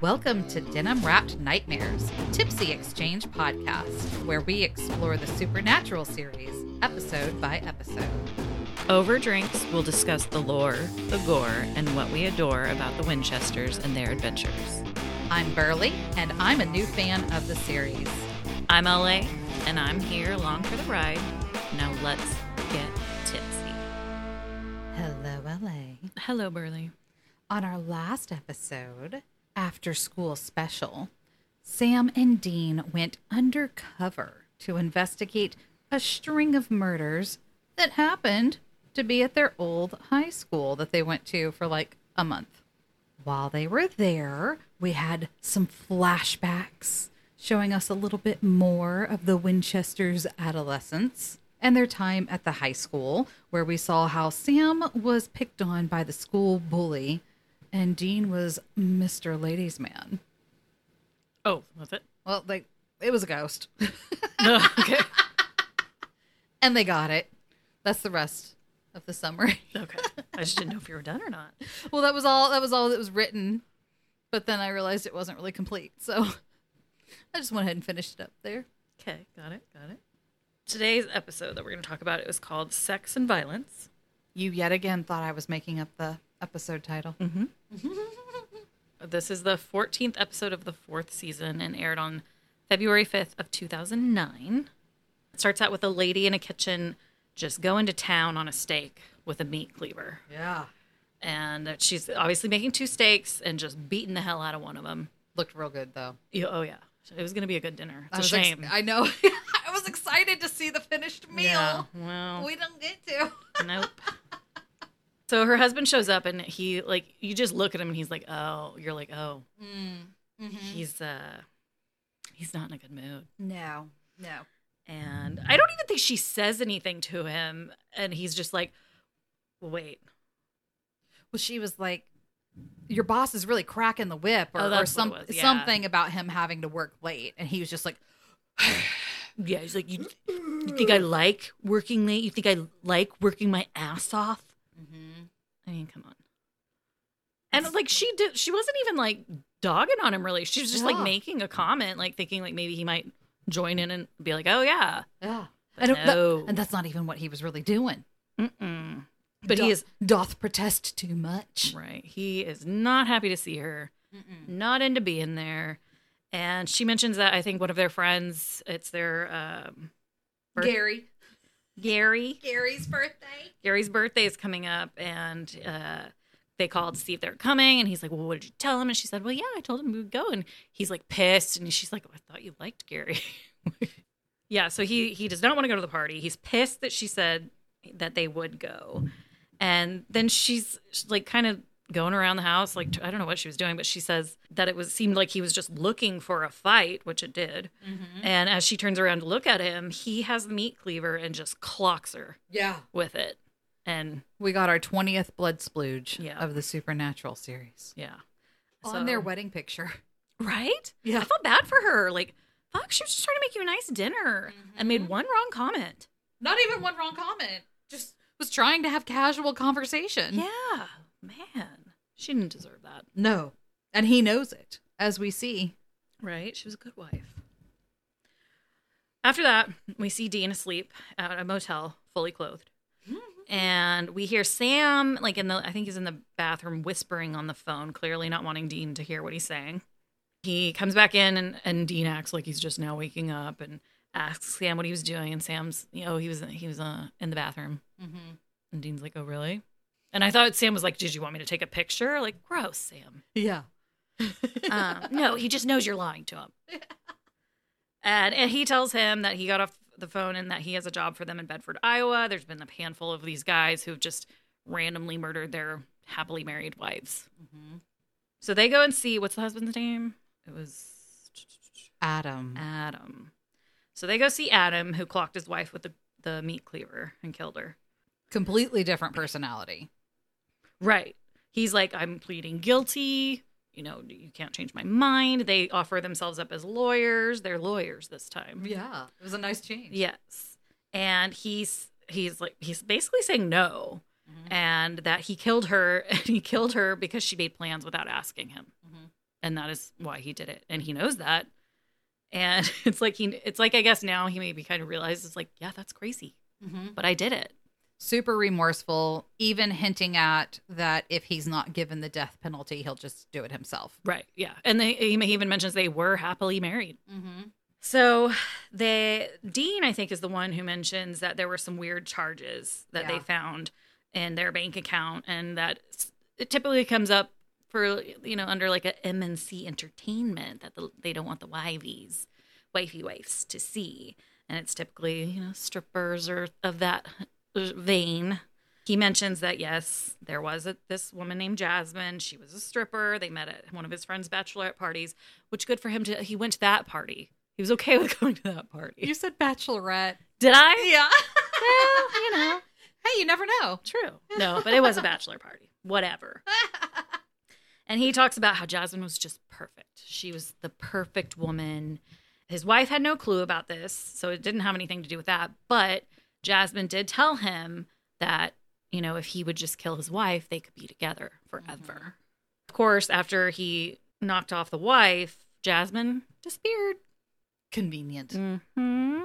Welcome to Denim Wrapped Nightmares, Tipsy Exchange podcast, where we explore the supernatural series episode by episode. Over drinks, we'll discuss the lore, the gore, and what we adore about the Winchesters and their adventures. I'm Berly, and I'm a new fan of the series. I'm LA, and I'm here along for the ride. Now let's get tipsy. Hello, LA. Hello, Berly. On our last episode, After School Special, Sam and Dean went undercover to investigate a string of murders that happened to be at their old high school that they went to for like a month. While they were there, we had some flashbacks showing us a little bit more of the Winchesters' adolescence and their time at the high school, where we saw how Sam was picked on by the school bully and Dean was Mr. Ladies Man. Oh, was it? Well, like it was a ghost. Oh, okay. and they got it. That's the rest of the summary. Okay. I just didn't know if you were done or not. well, that was all that was all that was written. But then I realized it wasn't really complete. So I just went ahead and finished it up there. Okay, got it, got it. Today's episode that we're going to talk about it was called Sex and Violence. You yet again thought I was making up the episode title. Mm-hmm. this is the 14th episode of the fourth season and aired on February 5th of 2009. It starts out with a lady in a kitchen just going to town on a steak with a meat cleaver. Yeah. And she's obviously making two steaks and just beating the hell out of one of them. Looked real good though. Yeah, oh yeah. It was going to be a good dinner. It's I a was ex- shame. I know. I was excited to see the finished meal. Yeah, well, We don't get to. nope. So her husband shows up and he like you just look at him and he's like, "Oh, you're like, "Oh, Mm-hmm. he's uh he's not in a good mood." No. No. And I don't even think she says anything to him and he's just like, "Wait." Well, she was like, "Your boss is really cracking the whip," or, Oh, or some yeah. something about him having to work late, and he was just like, Yeah, he's like, "You, you think I like working late? You think I like working my ass off?" I mean, come on. And like she did, she wasn't even like dogging on him really. She was just like making a comment, like thinking like maybe he might join in and be like, "Oh yeah." "Yeah." But And, that- no. and that's not even what he was really doing. Mm-mm. But Do- he is doth protest too much. right. He is not happy to see her. Not into being there. And she mentions that I think one of their friends, it's their um, birth- Gary, Gary. Gary's birthday. Gary's birthday is coming up, and uh, they called to see if they're coming. And he's like, "Well, what did you tell him?" And she said, "Well, yeah, I told him we would go." And he's like pissed, and she's like, "I thought you liked Gary." yeah, so he he does not want to go to the party. He's pissed that she said that they would go, and then she's like kind of going around the house like I don't know what she was doing, but she says that it was seemed like he was just looking for a fight, which it did. Mm-hmm. And as she turns around to look at him, he has the meat cleaver and just clocks her Yeah. with it. And We got our 20th blood splooge Yeah. of the Supernatural series. yeah. On their wedding picture. Right? Yeah. I felt bad for her. Like, fuck, she was just trying to make you a nice dinner and made mm-hmm. one wrong comment. Not even one wrong comment. Just was trying to have casual conversation. Yeah. Man. She didn't deserve that. No. And he knows it, as we see. Right? She was a good wife. After that, we see Dean asleep at a motel, fully clothed. And we hear Sam, like in the, I think he's in the bathroom whispering on the phone, clearly not wanting Dean to hear what he's saying. He comes back in and, and Dean acts like he's just now waking up and asks Sam what he was doing. And Sam's, you know, he was, he was uh, in the bathroom. Mm-hmm. And Dean's like, oh, really? And I thought Sam was like, did you want me to take a picture? Like, gross, Sam. Yeah. Um, no, he just knows you're lying to him. And, and he tells him that he got off the phone and that he has a job for them in Bedford, Iowa. There's been a handful of these guys who've just randomly murdered their happily married wives. So they go and see what's the husband's name? It was Adam. Adam. So they go see Adam, who clocked his wife with the, the meat cleaver and killed her. Completely different personality. Right. He's like, I'm pleading guilty. You know, you can't change my mind. They offer themselves up as lawyers. They're lawyers this time. Yeah. It was a nice change. Yes. And he's he's like he's basically saying no. and that he killed her and he killed her because she made plans without asking him. Mhm. and that is why he did it, and he knows that. And it's like he, it's like I guess now he maybe kind of realizes like, yeah, that's crazy, but I did it. Super remorseful, even hinting at that if he's not given the death penalty, he'll just do it himself. Right. Yeah. And they, he even mentions they were happily married. Mm-hmm. So the Dean, I think, is the one who mentions that there were some weird charges that Yeah. they found in their bank account, and that it typically comes up for you know under like a MNC entertainment that the, they don't want the wivies, wifey wives to see, and it's typically you know strippers or of that vein. He mentions that yes, there was a, this woman named Jasmine. She was a stripper. They met at one of his friends' bachelorette parties, which good for him to. He went to that party. He was okay with going to that party. You said bachelorette. Did I? Yeah. Well, you know, hey, you never know. true. No, but it was a bachelor party. Whatever. And he talks about how Jasmine was just perfect. She was the perfect woman. His wife had no clue about this, so it didn't have anything to do with that. But Jasmine did tell him that, you know, if he would just kill his wife, they could be together forever. Of course, after he knocked off the wife, Jasmine disappeared. Convenient. hmm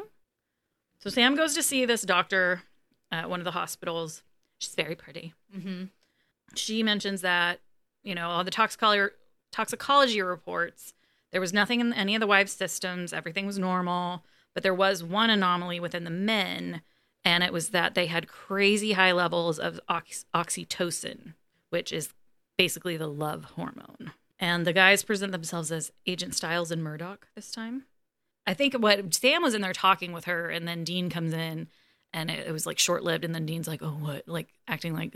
So Sam goes to see this doctor at one of the hospitals. She's very pretty. Mm-hmm. She mentions that, you know, all the toxicology toxicology reports, there was nothing in any of the wives' systems. Everything was normal, but there was one anomaly within the men, and it was that they had crazy high levels of ox- oxytocin, which is basically the love hormone. And the guys present themselves as Agent Styles and Murdoch this time. I think what Sam was in there talking with her, and then Dean comes in, and it, it was like short lived. And then Dean's like, "Oh, what?" Like acting like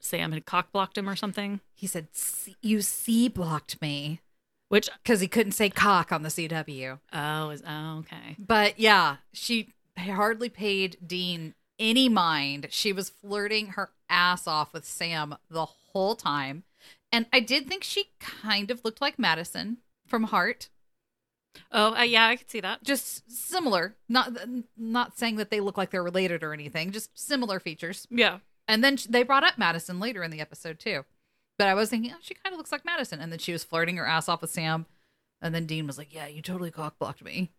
Sam had cock blocked him or something. He said, "C- "You C blocked me." Which because he couldn't say cock on the CW. oh is oh okay. But yeah, she hardly paid Dean any mind. She was flirting her ass off with Sam the whole time. And I did think she kind of looked like Madison from Heart. Oh uh, yeah, I could see that. Just similar. Not not saying that they look like they're related or anything, just similar features. Yeah. And then they brought up Madison later in the episode too. But I was thinking, oh, she kind of looks like Madison. And then she was flirting her ass off with Sam. And then Dean was like, yeah, you totally cock blocked me.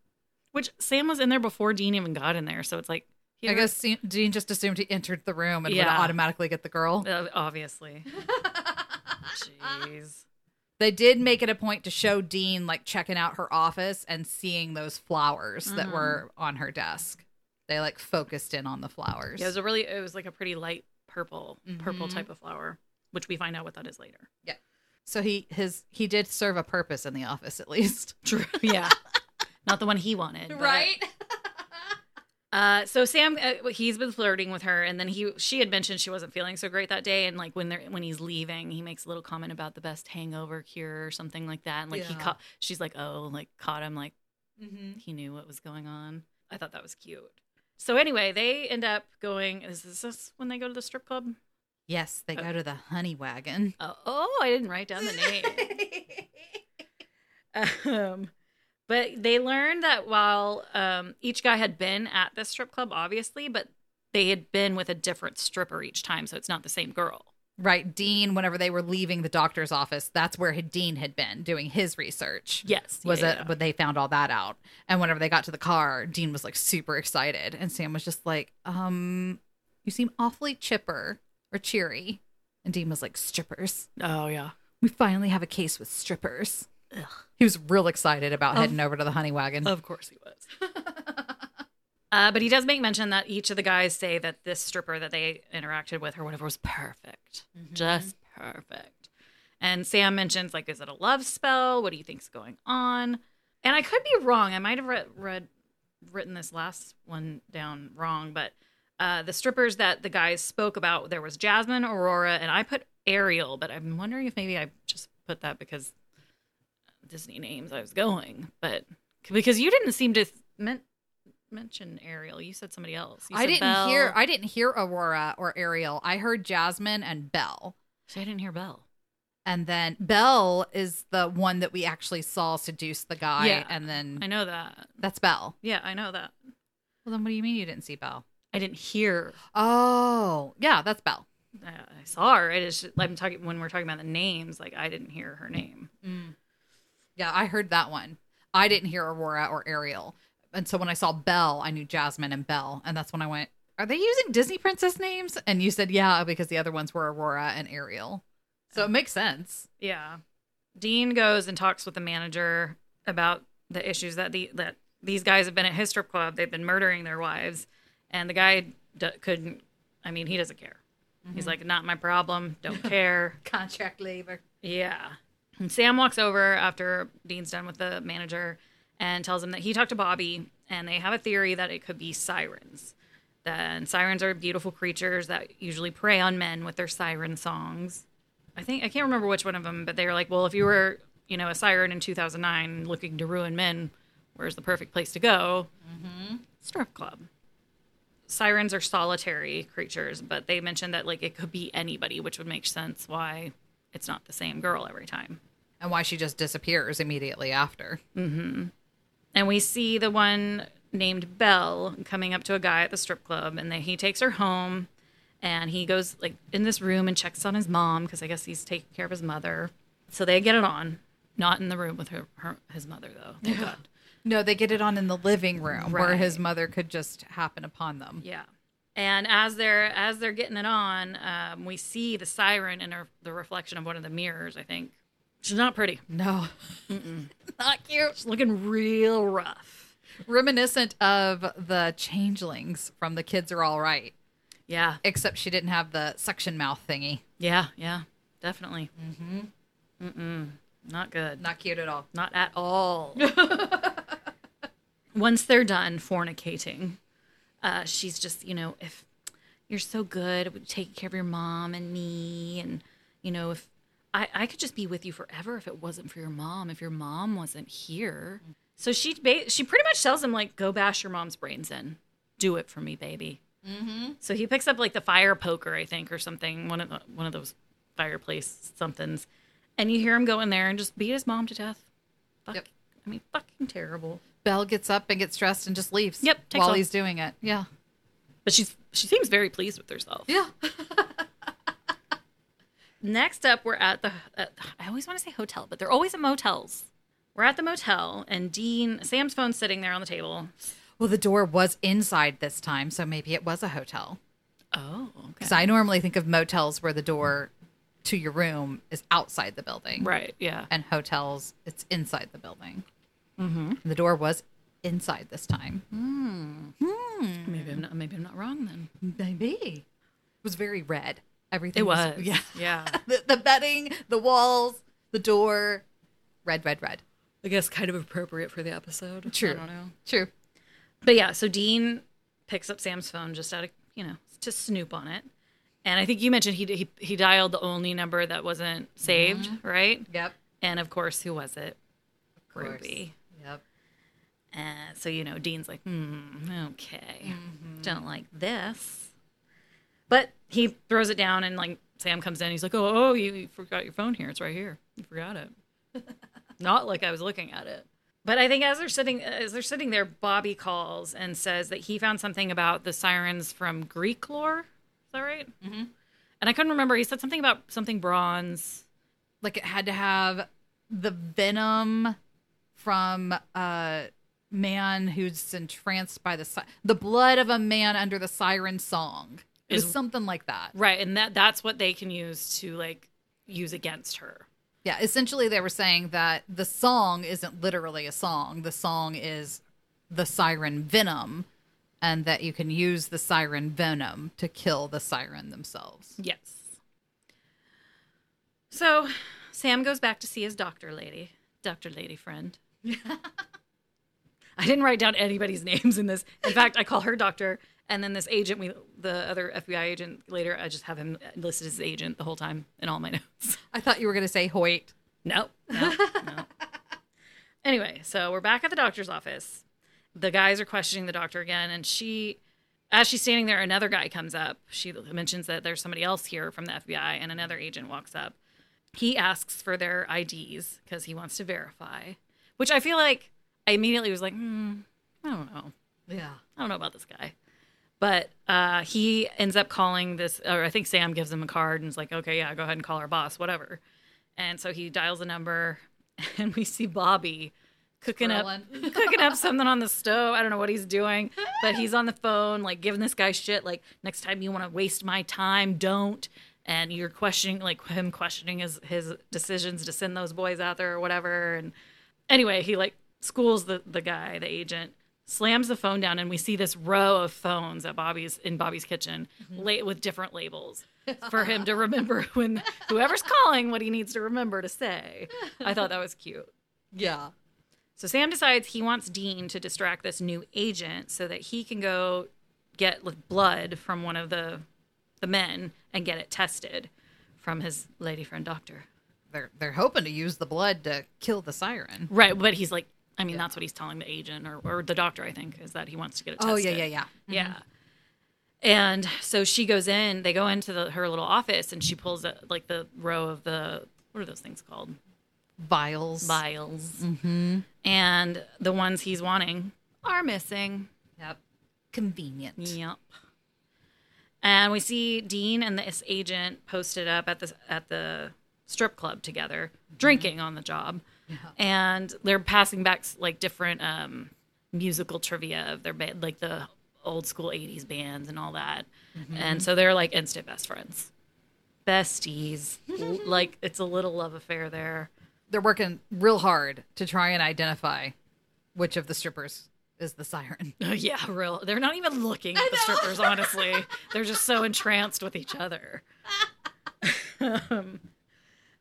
Which Sam was in there before Dean even got in there, so it's like he I guess Dean just assumed he entered the room and would automatically get the girl. uh, obviously. Jeez. They did make it a point to show Dean like checking out her office and seeing those flowers that Mhm. were on her desk. They like focused in on the flowers. Yeah, it was a really it was like a pretty light purple purple Mhm. type of flower, which we find out what that is later. Yeah. So he his he did serve a purpose in the office at least. True. Yeah. Not the one he wanted. but- Uh, so Sam, uh, he's been flirting with her, and then he, she had mentioned she wasn't feeling so great that day, and like when they're when he's leaving, he makes a little comment about the best hangover cure or something like that, and like he caught, she's like, oh, like caught him, like mm-hmm. he knew what was going on. I thought that was cute. So anyway, they end up going. Is this, this when they go to the strip club? Yes, they go to the honey wagon. Oh, oh I didn't write down the name. um, but they learned that while um, each guy had been at this strip club, obviously, but they had been with a different stripper each time, so it's not the same girl. right, Dean. Whenever they were leaving the doctor's office, that's where Dean had been doing his research. Yes, was yeah, it yeah. but they found all that out and whenever they got to the car dean was like super excited and sam was just like um you seem awfully chipper or cheery and dean was like strippers Oh yeah. we finally have a case with strippers he was real excited about Of- heading over to the honey wagon Of course he was. uh, but he does make mention that each of the guys say that this stripper that they interacted with or whatever was perfect, just perfect. And Sam mentions like, is it a love spell? What do you think's going on? And I could be wrong. I might have read, read written this last one down wrong, but uh, the strippers that the guys spoke about, there was Jasmine, Aurora, and I put Ariel, but I'm wondering if maybe I just put that because Disney names I was going, but because you didn't seem to men- mention Ariel, you said somebody else. You i didn't Belle. hear i didn't hear aurora or ariel i heard jasmine and belle So I didn't hear Belle. and then belle is the one that we actually saw seduce the guy Yeah. and then I know that. that's belle Yeah, I know that. well then what do you mean you didn't see belle I didn't hear. Oh, yeah, that's Belle. Uh, I saw her. It is. I'm talking when we're talking about the names. Like I didn't hear her name. Yeah, I heard that one. I didn't hear Aurora or Ariel. And so when I saw Belle, I knew Jasmine and Belle. And that's when I went, Are they using Disney princess names? And you said, Yeah, because the other ones were Aurora and Ariel. So it makes sense. Yeah. Dean goes and talks with the manager about the issues that the that these guys have been at his strip club. They've been murdering their wives, and the guy d- couldn't. I mean, he doesn't care. He's mm-hmm. like, not my problem. Don't care. Contract labor. Yeah. And Sam walks over after Dean's done with the manager and tells him that he talked to Bobby and they have a theory that it could be sirens. That sirens are beautiful creatures that usually prey on men with their siren songs. I think I can't remember which one of them, but they were like, well, if you were, you know, a siren in 2009 looking to ruin men, where's the perfect place to go? Mm-hmm. Strip club. Sirens are solitary creatures, but they mentioned that like it could be anybody, which would make sense why it's not the same girl every time. And why she just disappears immediately after. Mm-hmm. And we see the one named Belle coming up to a guy at the strip club, and then he takes her home, and he goes like in this room and checks on his mom because I guess he's taking care of his mother. So they get it on, not in the room with her, her his mother though. Thank God. No, they get it on in the living room where his mother could just happen upon them. Yeah. And as they're as they're getting it on, um, we see the siren in her, the reflection of one of the mirrors. I think she's not pretty. No. Not cute. She's looking real rough. Reminiscent of the changelings from The Kids Are Alright, Yeah. except she didn't have the suction mouth thingy. Yeah. Yeah. Definitely. Mm-hmm. Mm-mm. Not good. Not cute at all. Not at all. Once they're done fornicating, uh, she's just, you know, if you're so good at taking care of your mom and me, and, you know, if I, I could just be with you forever if it wasn't for your mom, if your mom wasn't here. So she ba- she pretty much tells him, like, go bash your mom's brains in. Do it for me, baby. Mm-hmm. So he picks up, like, the fire poker, I think, or something, one of, the, one of those fireplace somethings. And you hear him go in there and just beat his mom to death. Fuck. Yep. I mean, fucking terrible. Belle gets up and gets dressed and just leaves. Yep, While off. he's doing it. Yeah. But she's she seems very pleased with herself. Yeah. Next up, we're at the. Uh, I always want to say hotel, but they're always at motels. We're at the motel, and Dean Sam's phone's sitting there on the table. Well, the door was inside this time, so maybe it was a hotel. Oh, okay. Because I normally think of motels where the door to your room is outside the building. Right. Yeah. And hotels, it's inside the building. Mm-hmm. The door was inside this time. Hmm. Hmm. Maybe I'm not. Maybe I'm not wrong then. Maybe. It was very red. Everything It was. Yeah. Yeah. The, the bedding, the walls, the door, red, red, red. I guess kind of appropriate for the episode. True. I don't know. True. But yeah, so Dean picks up Sam's phone just out of you know to snoop on it, and I think you mentioned he he, he dialed the only number that wasn't saved, mm-hmm. right? Yep. And of course, who was it? course. Ruby. Uh, so you know, Dean's like, hmm, okay, don't like this, but he throws it down, and like Sam comes in, he's like, oh, oh, you, you forgot your phone here. It's right here. You forgot it. Not like I was looking at it. But I think as they're sitting as they're sitting there, Bobby calls and says that he found something about the sirens from Greek lore. Is that right? Mm-hmm. And I couldn't remember. He said something about something bronze. Like it had to have the venom from a man who's entranced by the si- the blood of a man under the siren song. It Is- something like that. Right, and that that's what they can use to like use against her. Yeah, essentially they were saying that the song isn't literally a song. The song is the siren venom and that you can use the siren venom to kill the siren themselves. Yes. So Sam goes back to see his doctor lady, doctor lady friend. I didn't write down anybody's names in this. In fact, I call her doctor, and then this agent, we the other FBI agent later, I just have him listed as agent the whole time in all my notes. I thought you were going to say Hoyt. No, no, no. Anyway, so we're back at the doctor's office. The guys are questioning the doctor again, and she, as she's standing there, another guy comes up. She mentions that there's somebody else here from the FBI, and another agent walks up. He asks for their IDs because he wants to verify, which I feel like I immediately was like, hmm, I don't know. Yeah. I don't know about this guy. But uh, he ends up calling this, or I think Sam gives him a card and is like, okay, yeah, go ahead and call our boss, whatever. And so he dials a number and we see Bobby cooking up cooking up something on the stove. I don't know what he's doing, but he's on the phone, like giving this guy shit. Like next time you want to waste my time, don't. And you're questioning, like him questioning his his decisions to send those boys out there or whatever. And anyway, he like schools the the guy, the agent, slams the phone down, and we see this row of phones at Bobby's in Bobby's kitchen, mm-hmm. la- with different labels for him to remember when whoever's calling what he needs to remember to say. I thought that was cute. Yeah. So Sam decides he wants Dean to distract this new agent so that he can go get like, blood from one of the the men and get it tested from his lady friend doctor. They're they're hoping to use the blood to kill the siren. Right, but he's like, I mean, that's what he's telling the agent or, or the doctor, I think, is that he wants to get it tested. Oh yeah, yeah, yeah. Yeah. And so she goes in, they go into the, her little office and she pulls a, like the row of the, what are those things called? Vials. Vials. Mm-hmm. And the ones he's wanting are missing. Yep. Convenient. Yep. And we see Dean and this agent posted up at the at the strip club together, drinking on the job, and they're passing back like different um, musical trivia of their band, like the old school '80s bands and all that. And so they're like instant best friends, besties. Like it's a little love affair there. They're working real hard to try and identify which of the strippers is the siren. Oh, yeah, real. They're not even looking at the strippers, honestly. They're just so entranced with each other. um,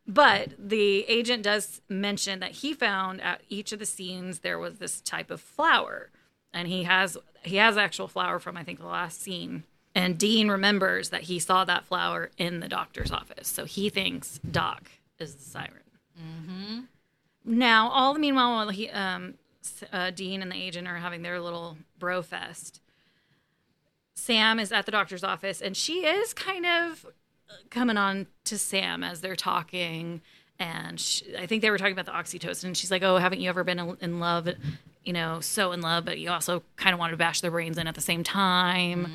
but the agent does mention that he found at each of the scenes there was this type of flower, and he has he has actual flower from I think the last scene. And Dean remembers that he saw that flower in the doctor's office, so he thinks Doc is the siren. Mm-hmm. Now, all the meanwhile, while he, um, uh, Dean and the agent are having their little bro fest, Sam is at the doctor's office, and she is kind of coming on to Sam as they're talking. And she, I think they were talking about the oxytocin. And she's like, "Oh, haven't you ever been in- love? You know, so in love, but you also kind of wanted to bash their brains in at the same time."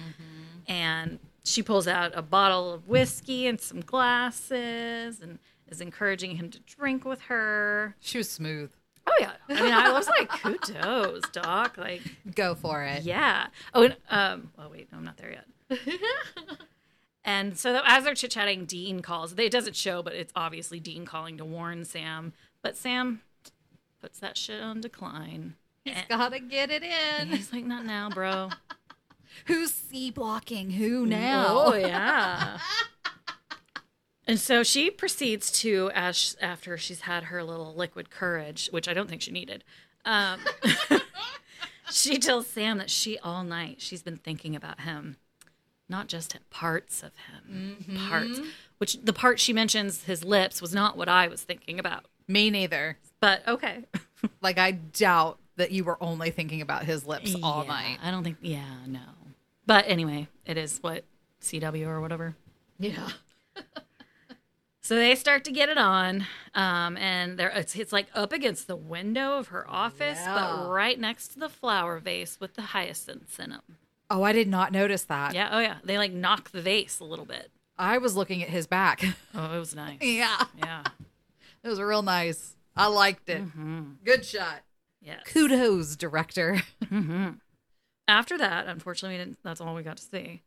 And she pulls out a bottle of whiskey and some glasses, and is encouraging him to drink with her. She was smooth. Oh yeah. I mean, I was like, kudos, doc. Like, Go for it. yeah. Oh, and, um. Oh wait, no, I'm not there yet. and so as they're chit chatting, Dean calls. It doesn't show, but it's obviously Dean calling to warn Sam. But Sam puts that shit on decline. He's And gotta get it in. he's like, not now, bro. Who's C blocking who now? Oh yeah. And so she proceeds to, as sh- after she's had her little liquid courage, which I don't think she needed, um, she tells Sam that she all night she's been thinking about him, not just parts of him, parts. Which the part she mentions his lips was not what I was thinking about. Me neither. But okay, Like I doubt that you were only thinking about his lips all Yeah, night. I don't think. Yeah, no. But anyway, it is what CW or whatever. Yeah. So they start to get it on, um, and they're it's, it's like up against the window of her office, Yeah. but right next to the flower vase with the hyacinths in them. Oh, I did not notice that. Yeah, oh yeah, they like knock the vase a little bit. I was looking at his back. Oh, it was nice. yeah. Yeah, It was real nice. I liked it. Mm-hmm. Good shot. yes. Kudos, director. Mm-hmm. After that, unfortunately, we didn't, that's all we got to see.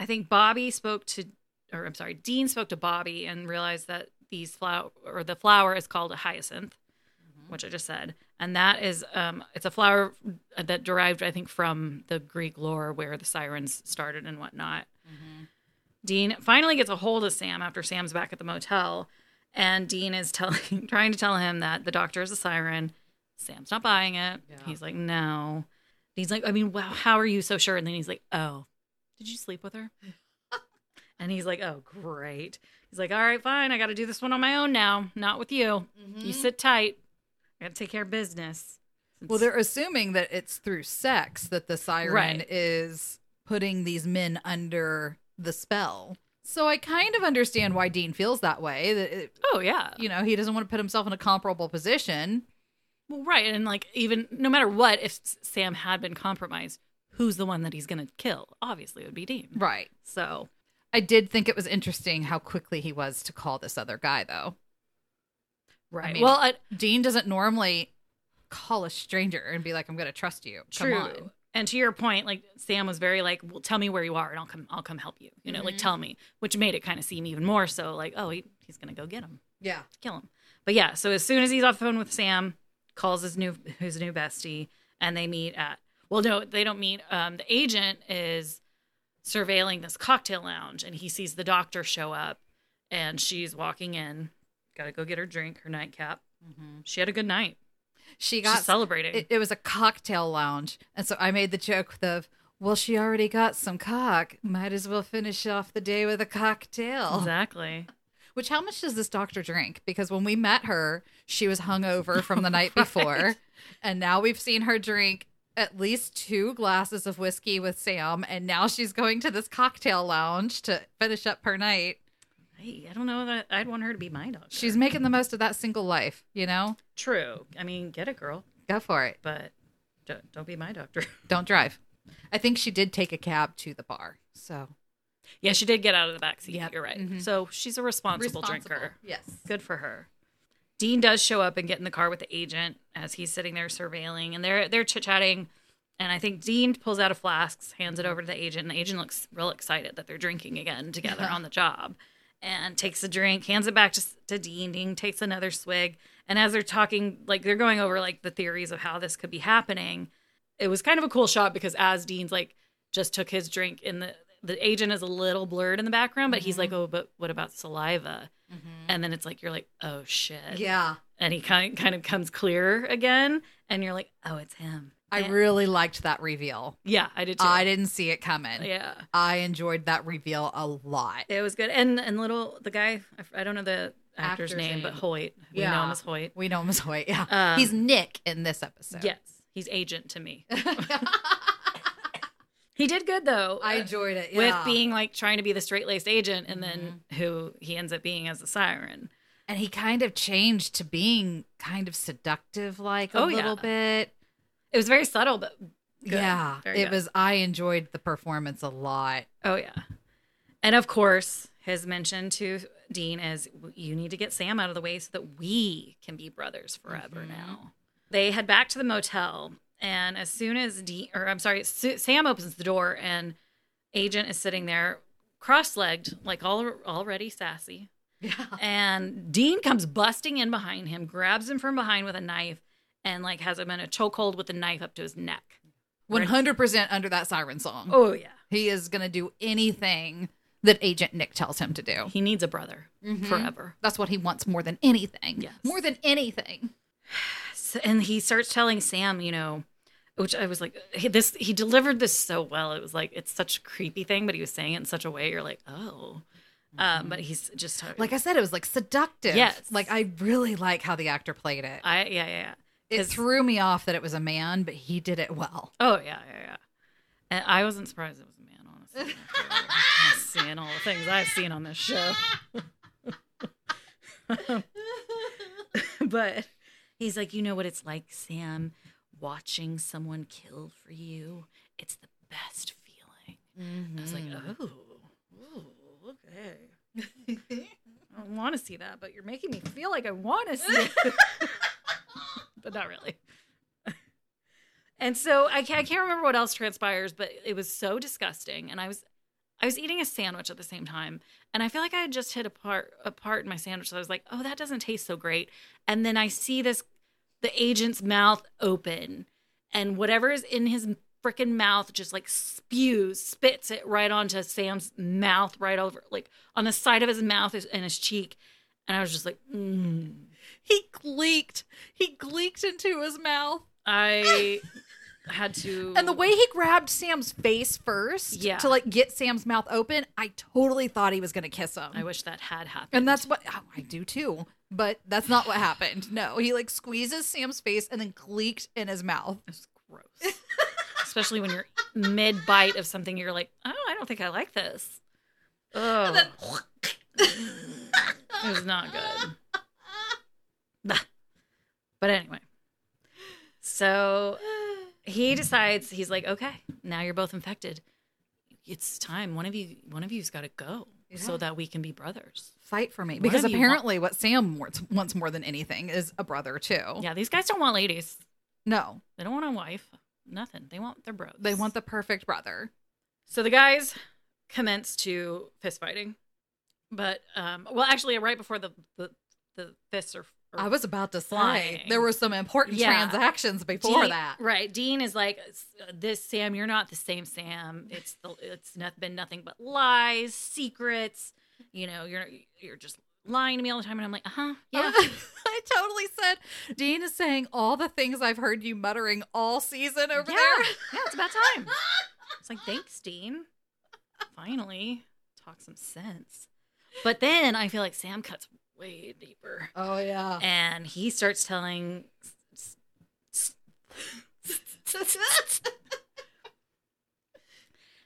I think Bobby spoke to, or I'm sorry, Dean spoke to Bobby and realized that these flower or the flower is called a hyacinth, mm-hmm. which I just said, and that is um, it's a flower that derived, I think, from the Greek lore where the sirens started and whatnot. Dean finally gets a hold of Sam after Sam's back at the motel, and Dean is telling, trying to tell him that the doctor is a siren. Sam's not buying it. He's like, no. He's like, I mean, wow, how are you so sure? And then he's like, oh, did you sleep with her? and he's like, oh, great. He's like, all right, fine. I got to do this one on my own now, not with you. You sit tight. I got to take care of business. Well, they're assuming that it's through sex that the siren Right. is putting these men under the spell. So I kind of understand why Dean feels that way. That it, Oh, yeah. you know he doesn't want to put himself in a comparable position. Well, right. And like, even no matter what, if Sam had been compromised, who's the one that he's going to kill? Obviously, it would be Dean. Right. So, I did think it was interesting how quickly he was to call this other guy, though. Right. mean, well, I, Dean doesn't normally call a stranger and be like, "I'm going to trust you." Come true. on. And to your point, like Sam was very like, "Well, tell me where you are, and I'll come. I'll come help you." You know, like tell me, which made it kind of seem even more so like, "Oh, he, he's gonna go get him, Yeah. kill him." But yeah, so as soon as he's off the phone with Sam, calls his new his new bestie, and they meet at. Well, no, they don't meet. Um, the agent is surveilling this cocktail lounge, and he sees the doctor show up, and she's walking in. Got to go get her drink, her nightcap. Mm-hmm. She had a good night. She She's got celebrating. it, it was a cocktail lounge, and so I made the joke of, "Well, she already got some cock. Might as well finish off the day with a cocktail." exactly. Which how much does this doctor drink? Because when we met her, she was hungover from the night before, and now we've seen her drink at least two glasses of whiskey with Sam, and now she's going to this cocktail lounge to finish up her night. Hey, I don't know that I'd want her to be my doctor. She's making the most of that single life, you know. true. I mean, get it, girl, Go for it. but don't, don't be my doctor. Don't drive. I think she did take a cab to the bar, so yeah, she did get out of the back seat. Yep. You're right. Mhm. So she's a responsible, drinker. Yes. Good for her. Dean does show up and get in the car with the agent as he's sitting there surveilling, and they're they're chit chatting. And I think Dean pulls out a flask, hands it over to the agent, and the agent looks real excited that they're drinking again together on the job, and takes a drink, hands it back to, to Dean. Dean takes another swig, and as they're talking, like they're going over like the theories of how this could be happening. It was kind of a cool shot because as Dean's like just took his drink, and the the agent is a little blurred in the background, but he's like, mm-hmm. "Oh, but what about saliva?" Mm-hmm. And then it's like you're like, "Oh shit!" Yeah. and he kind kind of comes clear again, and you're like, "Oh, it's him." I really liked that reveal. yeah, I did too. I didn't see it coming. yeah, I enjoyed that reveal a lot. it was good. And and little the guy, I don't know the actor's, Actor's name, but name. Hoyt. We know him as Hoyt. We know him as Hoyt. Yeah. Um, He's Nick in this episode. Yes, he's agent to me. He did good though. I enjoyed it. with being like trying to be the straight laced agent, and then who he ends up being as a siren. and he kind of changed to being kind of seductive like a Oh, little bit. It was very subtle, but good. Yeah. Very it good. was I enjoyed the performance a lot. Oh yeah, and of course his mention to Dean is you need to get Sam out of the way so that we can be brothers forever Mm-hmm. now. They head back to the motel, and as soon as Dean, or I'm sorry, Sam opens the door, and Agent is sitting there, cross-legged, like all already sassy. Yeah. And Dean comes busting in behind him, grabs him from behind with a knife, and like has him in a chokehold with the knife up to his neck. 100% under that siren song. Oh yeah, He is going to do anything that Agent Nick tells him to do. he needs a brother forever. That's what he wants more than anything. Yes. More than anything. So- and he starts telling Sam, you know, which I was like, he, this he delivered this so well. It was like it's such a creepy thing, but he was saying it in such a way you're like, oh. Um, but he's just Like I said, it was like seductive. Yes. Like I really like how the actor played it. I yeah yeah yeah. It threw me off that it was a man, but he did it well. Oh yeah yeah yeah. And I wasn't surprised it was a man, honestly. seeing all the things I've seen on this show. but he's like, you know what it's like, Sam, watching someone kill for you. It's the best feeling. I was like, mm-hmm. oh, oh, okay. I don't want to see that, but you're making me feel like I want to see it. but not really. And so I can't, I can't remember what else transpires, but it was so disgusting. And I was I was eating a sandwich at the same time, and I feel like I had just hit a part a part in my sandwich. So I was like, "Oh, that doesn't taste so great." And then I see this the agent's mouth open, and whatever is in his freaking mouth just like spews, spits it right onto Sam's mouth, right over like on the side of his mouth and his cheek. And I was just like, mm. He gleeked. He gleeked into his mouth. I had to. And the way he grabbed Sam's face first Yeah. to like get Sam's mouth open, I totally thought he was going to kiss him. I wish that had happened. and that's what oh, I do too. But that's not what happened. No, he like squeezes Sam's face and then gleeked in his mouth. It's gross. Especially when you're mid bite of something, you're like, oh, I don't think I like this. Oh, it was not good. But anyway, so he decides he's like, okay, now you're both infected. It's time. One of you, one of you's got to go. so that we can be brothers. Fight for me. What Because have you wa- apparently, what Sam wants, wants more than anything is a brother, too. Yeah, these guys don't want ladies. No, They don't want a wife. Nothing. They want their bros. they want the perfect brother. So the guys commence to fist fighting, but um, well, actually, right before the the, the fists are. I was about to say flying. there were some important Yeah. transactions before Dean- that. right? Dean is like, "This Sam, you're not the same Sam. It's the it's not been nothing but lies, secrets. You know, you're you're just lying to me all the time." And I'm like, "Uh huh, yeah." I totally said Dean is saying all the things I've heard you muttering all season over yeah, there. yeah, it's about time. It's like, thanks, Dean. Finally, talk some sense. But then I feel like Sam cuts way deeper. Oh yeah. and he starts telling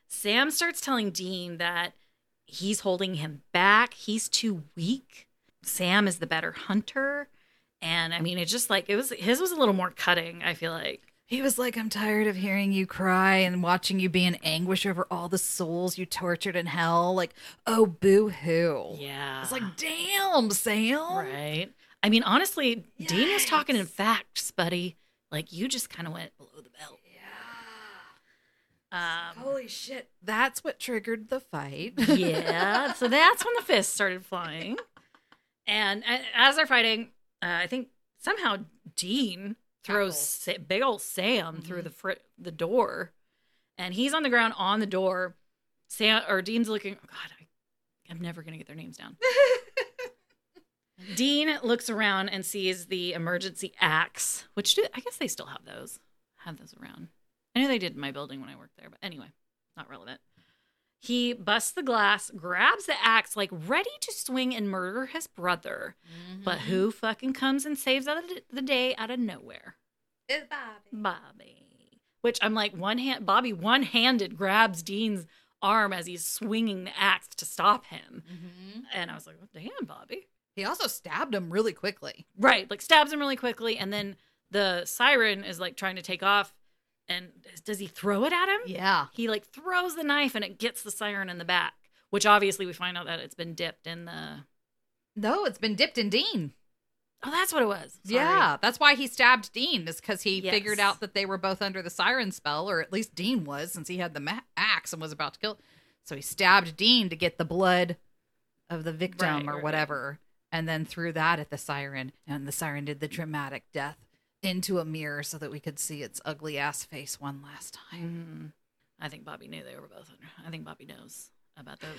Sam starts telling Dean that he's holding him back. He's too weak. Sam is the better hunter. And I mean, it just like it was his was a little more cutting, I feel like. He was like, I'm tired of hearing you cry and watching you be in anguish over all the souls you tortured in hell. Like, oh, boo hoo. Yeah. It's like, damn, Sam. right. I mean, honestly, Dean was talking in facts, buddy. Like you just kind of went below the belt. Yeah. Um, Holy shit. That's what triggered the fight. yeah. So that's when the fists started flying. And as they're fighting, uh, I think somehow Dean throws Sa- big old Sam through the fr- the door, and he's on the ground on the door. Sam or Dean's looking. Oh God, I, I'm never gonna get their names down. Dean looks around and sees the emergency axe, which do, I guess they still have those. Have those around. I know they did in my building when I worked there, but anyway, not relevant. He busts the glass, grabs the axe, like ready to swing and murder his brother. But Mm-hmm. who fucking comes and saves out of the- the day out of nowhere? It's Bobby. Bobby. Which I'm like, one hand, Bobby one handed grabs Dean's arm as he's swinging the axe to stop him. Mm-hmm. And I was like, oh, damn, Bobby. He also stabbed him really quickly. Right. Like stabs him really quickly. And then the siren is like trying to take off. And does he throw it at him? Yeah. He like throws the knife and it gets the siren in the back, which obviously we find out that it's been dipped in the. No, it's been dipped in Dean. Oh, that's what it was. Sorry. Yeah, that's why he stabbed Dean, is because he Yes. figured out that they were both under the siren spell, or at least Dean was, since he had the ma- axe and was about to kill. So he stabbed Dean to get the blood of the victim Right, or right, right. whatever, and then threw that at the siren, and the siren did the dramatic death into a mirror so that we could see its ugly ass face one last time. Mhm. I think Bobby knew they were both under. I think Bobby knows about their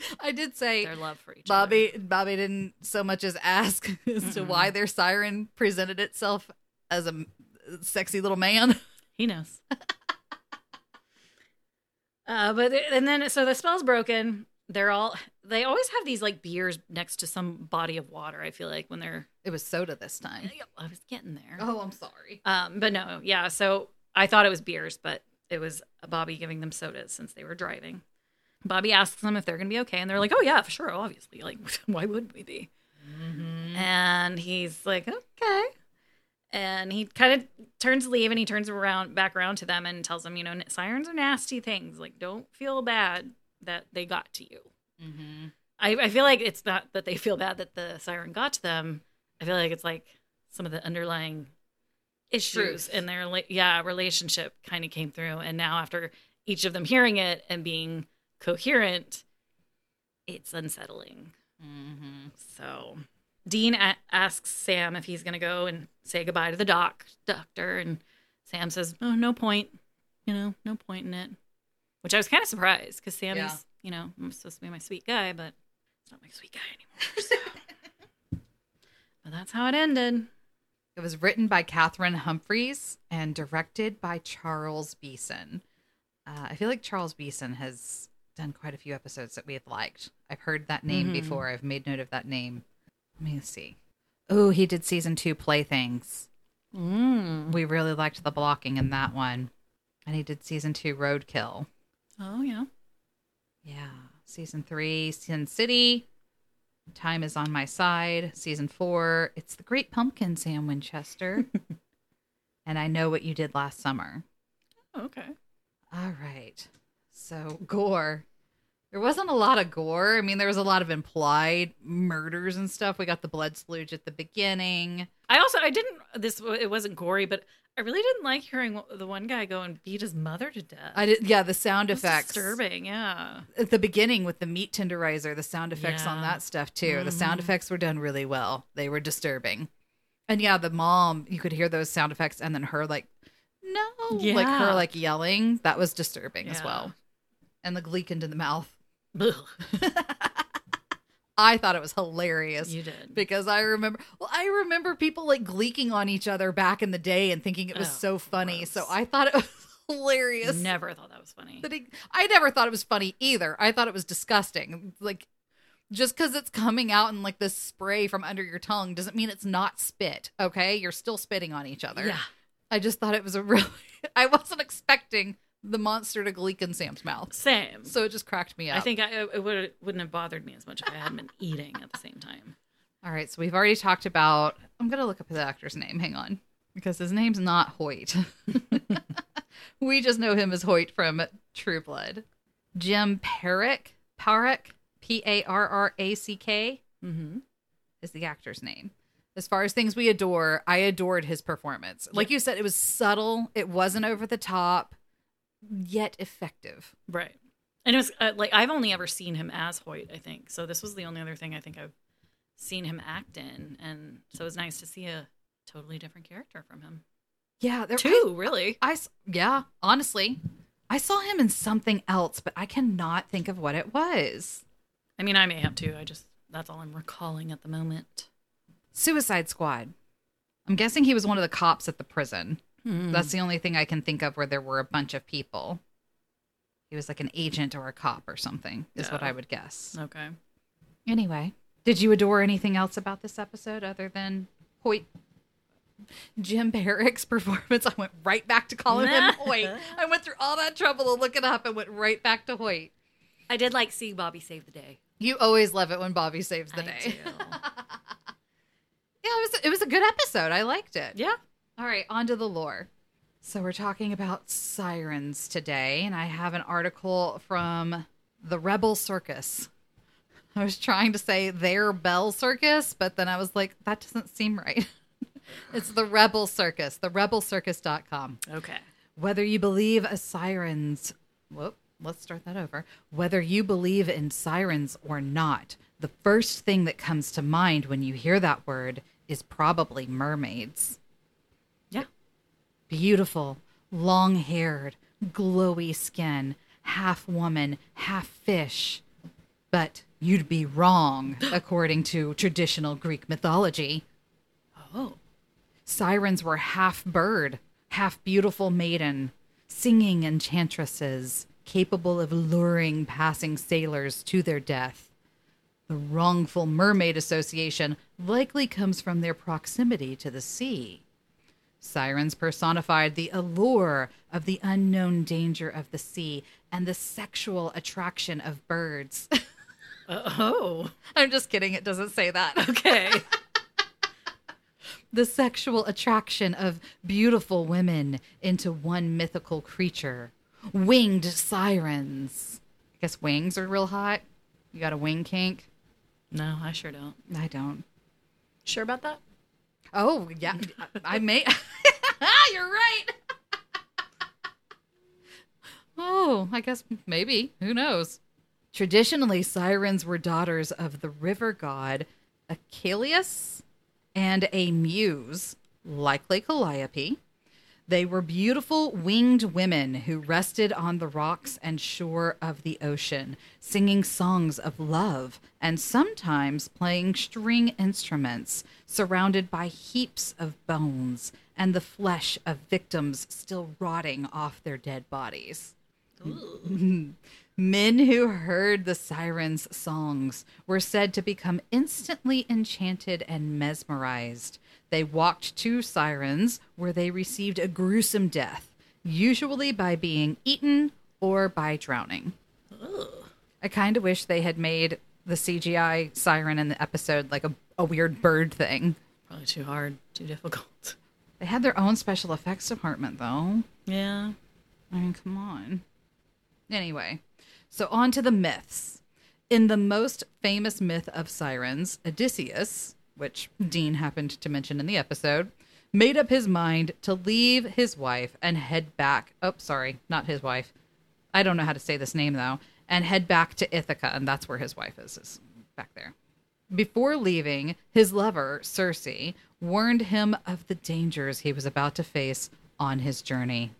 I did say their love for each Bobby Bobby didn't so much as ask as to Mm-mm. why their siren presented itself as a sexy little man. He knows. uh, but and then so the spell's broken. They're all they always have these like beers next to some body of water. I feel like when they're It was soda this time. I was getting there. Oh, I'm sorry. Um, but no, yeah. So I thought it was beers, but it was Bobby giving them sodas since they were driving. Bobby asks them if they're gonna be okay, and they're like, "Oh yeah, for sure, obviously. Like, why wouldn't we be?" And he's like, "Okay." And he kind of turns to leave, and he turns around back around to them and tells them, "You know, sirens are nasty things. Like, don't feel bad that they got to you." Mm-hmm. I, I feel like it's not that they feel bad that the siren got to them. I feel like it's like some of the underlying issues Truth. in their yeah relationship kind of came through, and now after each of them hearing it and being coherent, it's unsettling. Mm-hmm. So Dean a- asks Sam if he's going to go and say goodbye to the doc doctor, and Sam says, "Oh, no point. You know, no point in it." Which I was kind of surprised because Sam Yeah. is, you know, I'm supposed to be my sweet guy, but it's not my sweet guy anymore. So. but that's how it ended. It was written by Cathryn Humphris and directed by Charles Beeson. Uh, I feel like Charles Beeson has done quite a few episodes that we have liked. I've heard that name Mhm. before. I've made note of that name. Let me see. Oh, he did season two Playthings. Mm. We really liked the blocking in that one. And he did season two Roadkill. Oh yeah. Yeah. Season three, Sin City. Time is on my side. Season four, It's the Great Pumpkin, Sam Winchester. and I know what you did last summer. Okay. All right. So, Gore, There wasn't a lot of gore. I mean, there was a lot of implied murders and stuff. We got the blood splooge at the beginning. I also I didn't this it wasn't gory, but I really didn't like hearing the one guy go and beat his mother to death. I did, yeah, the sound effects disturbing. Yeah. at the beginning with the meat tenderizer, the sound effects on that stuff too. The sound Mhm. effects were done really well. They were disturbing. And yeah, the mom, you could hear those sound effects and then her like, no, like her like yelling. That was disturbing as well. And the gleek into the mouth. I thought it was hilarious. you did. because I remember well I remember people like gleeking on each other back in the day and thinking it was Oh, so funny. gross. So I thought it was hilarious. Never thought that was funny. that he, I never thought it was funny either. I thought it was disgusting. Like just cuz it's coming out in like this spray from under your tongue doesn't mean it's not spit, okay? You're still spitting on each other. Yeah. I just thought it was a really I wasn't expecting the monster to gleek in Sam's mouth. Same. So it just cracked me up. I think I, it would wouldn't have bothered me as much if I hadn't been eating at the same time. All right, so we've already talked about. I'm gonna look up the actor's name. Hang on, because his name's not Hoyt. we just know him as Hoyt from True Blood. Jim Parrack, Parrack, P A R R A C K, Mm-hmm. is the actor's name. As far as things we adore, I adored his performance. Like you said, it was subtle. It wasn't over the top, yet effective. Right. And it was uh, like I've only ever seen him as Hoyt, I think. So this was the only other thing I think I've seen him act in, and so it was nice to see a totally different character from him. Yeah, there, Two, really. I s- yeah, honestly, I saw him in something else, but I cannot think of what it was. I mean, I may have too. I just that's all I'm recalling at the moment. Suicide Squad. I'm guessing he was one of the cops at the prison. Hmm. That's the only thing I can think of where there were a bunch of people. He was like an agent or a cop or something, is what I would guess. okay. Anyway, did you adore anything else about this episode other than Hoyt? Jim Parrack's performance. I went right back to calling him Hoyt. I went through all that trouble to look it up and went right back to Hoyt. I did like seeing Bobby save the day. You always love it when Bobby saves the I day. Yeah, it was it was a good episode. I liked it. yeah. All right, on to the lore. So we're talking about sirens today, and I have an article from the Rebel Circus. I was trying to say their Bell Circus, but then I was like, that doesn't seem right. it's the Rebel Circus, the rebelcircus.com. Okay. Whether you believe a sirens, whoop, let's start that over. Whether you believe in sirens or not, the first thing that comes to mind when you hear that word is probably mermaids. Beautiful, long haired, glowy skin, half woman, half fish. But you'd be wrong, according to traditional Greek mythology. Oh. Sirens were half bird, half beautiful maiden, singing enchantresses, capable of luring passing sailors to their death. The wrongful mermaid association likely comes from their proximity to the sea. Sirens personified the allure of the unknown danger of the sea and the sexual attraction of birds. Uh, oh. I'm just kidding, it doesn't say that. Okay. the sexual attraction of beautiful women into one mythical creature. Winged sirens. I guess wings are real hot. You got a wing kink? no, I sure don't. I don't. Sure about that? Oh, yeah. I may. You're right. oh, I guess maybe. Who knows? Traditionally, sirens were daughters of the river god Achilles and a muse, likely Calliope. They were beautiful winged women who rested on the rocks and shore of the ocean, singing songs of love and sometimes playing string instruments, surrounded by heaps of bones and the flesh of victims still rotting off their dead bodies. Men who heard the sirens' songs were said to become instantly enchanted and mesmerized. They walked to sirens where they received a gruesome death, usually by being eaten or by drowning. I kind of wish they had made the CGI siren in the episode like a, a weird bird thing. Probably too hard, too difficult. They had their own special effects department, though. Yeah. I mean, come on. Anyway, so on to the myths. In the most famous myth of sirens, Odysseus, which Dean happened to mention in the episode, made up his mind to leave his wife and head back. Oh, sorry, not his wife. I don't know how to say this name though, and head back to Ithaca, and that's where his wife is, is back there. Before leaving, his lover, Circe, warned him of the dangers he was about to face on his journey.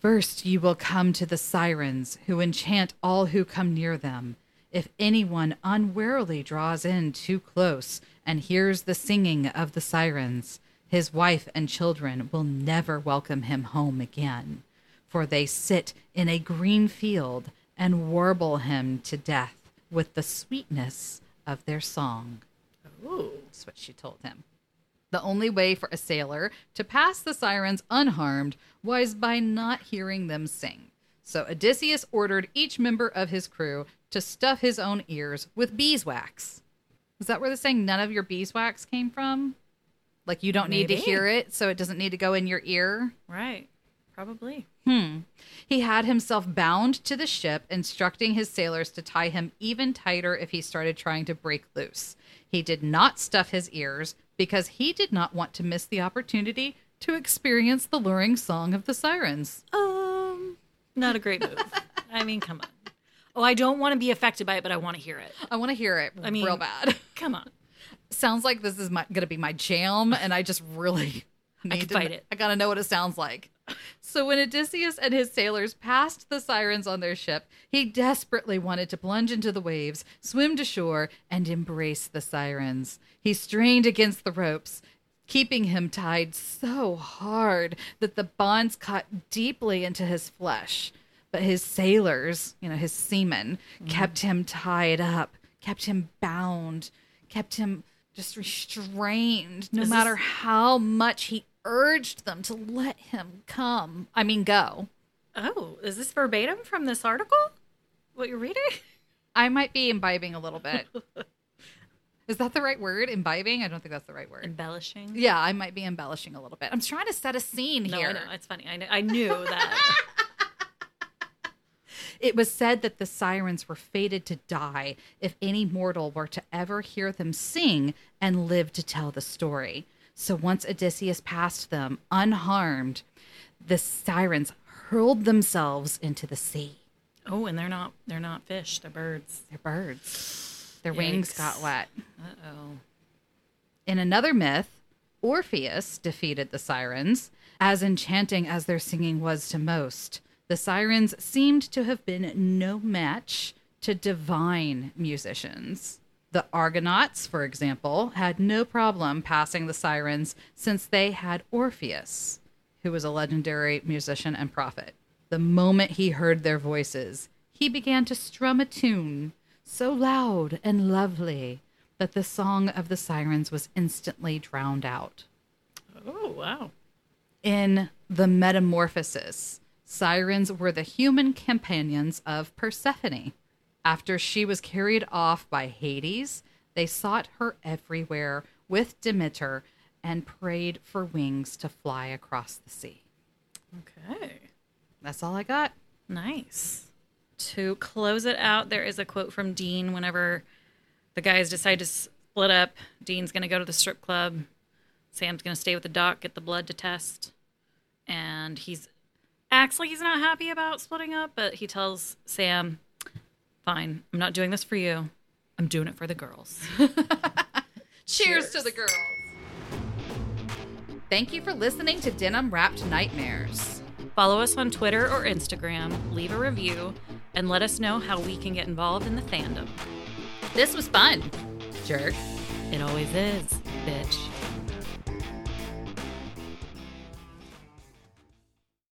First, you will come to the sirens, who enchant all who come near them. If anyone unwarily draws in too close and hears the singing of the sirens, his wife and children will never welcome him home again, for they sit in a green field and warble him to death with the sweetness of their song. Ooh. That's what she told him. The only way for a sailor to pass the sirens unharmed was by not hearing them sing. So Odysseus ordered each member of his crew to stuff his own ears with beeswax. Is that where the saying none of your beeswax came from? Like you don't need to hear it, so it doesn't need to go in your ear? Right. Probably. Hmm. He had himself bound to the ship, instructing his sailors to tie him even tighter if he started trying to break loose. He did not stuff his ears because he did not want to miss the opportunity to experience the luring song of the sirens. Um, not a great move. I mean, come on. Oh, I don't want to be affected by it, but I want to hear it. I want to hear it I mean- real bad. Come on. sounds like this is my, gonna be my jam, and I just really need to. fight it. I gotta know what it sounds like. So when Odysseus and his sailors passed the sirens on their ship, he desperately wanted to plunge into the waves, swim to shore, and embrace the sirens. He strained against the ropes, keeping him tied so hard that the bonds cut deeply into his flesh. But his sailors, you know, his seamen, mm-hmm. kept him tied up, kept him bound, kept him just restrained, no Is matter this- how much he urged them to let him come. I mean, go. Oh, is this verbatim from this article? What you're reading? I might be imbibing a little bit. Is that the right word? Imbibing? I don't think that's the right word. Embellishing? Yeah, I might be embellishing a little bit. I'm trying to set a scene No, here. I know. It's funny. I, kn- I knew that. It was said that the sirens were fated to die if any mortal were to ever hear them sing and live to tell the story. So once Odysseus passed them unharmed, the sirens hurled themselves into the sea. oh, and they're not they're not fish, they're birds. They're birds. Their wings got wet. Uh-oh. In another myth, Orpheus defeated the sirens. As enchanting as their singing was to most, the sirens seemed to have been no match to divine musicians. The Argonauts, for example, had no problem passing the sirens since they had Orpheus, who was a legendary musician and prophet. The moment he heard their voices, he began to strum a tune so loud and lovely that the song of the sirens was instantly drowned out. Oh, wow. In the Metamorphosis, sirens were the human companions of Persephone. After she was carried off by Hades, they sought her everywhere with Demeter and prayed for wings to fly across the sea. Okay. That's all I got. Nice. To close it out, there is a quote from Dean whenever the guys decide to split up. Dean's going to go to the strip club. Sam's going to stay with the doc, get the blood to test. And he's acts like he's not happy about splitting up, but he tells Sam, "Fine, I'm not doing this for you. I'm doing it for the girls." Cheers, to the girls. Thank you for listening to Denim Wrapped Nightmares. Follow us on Twitter or Instagram, leave a review, and let us know how we can get involved in the fandom. This was fun. Jerk. It always is, bitch.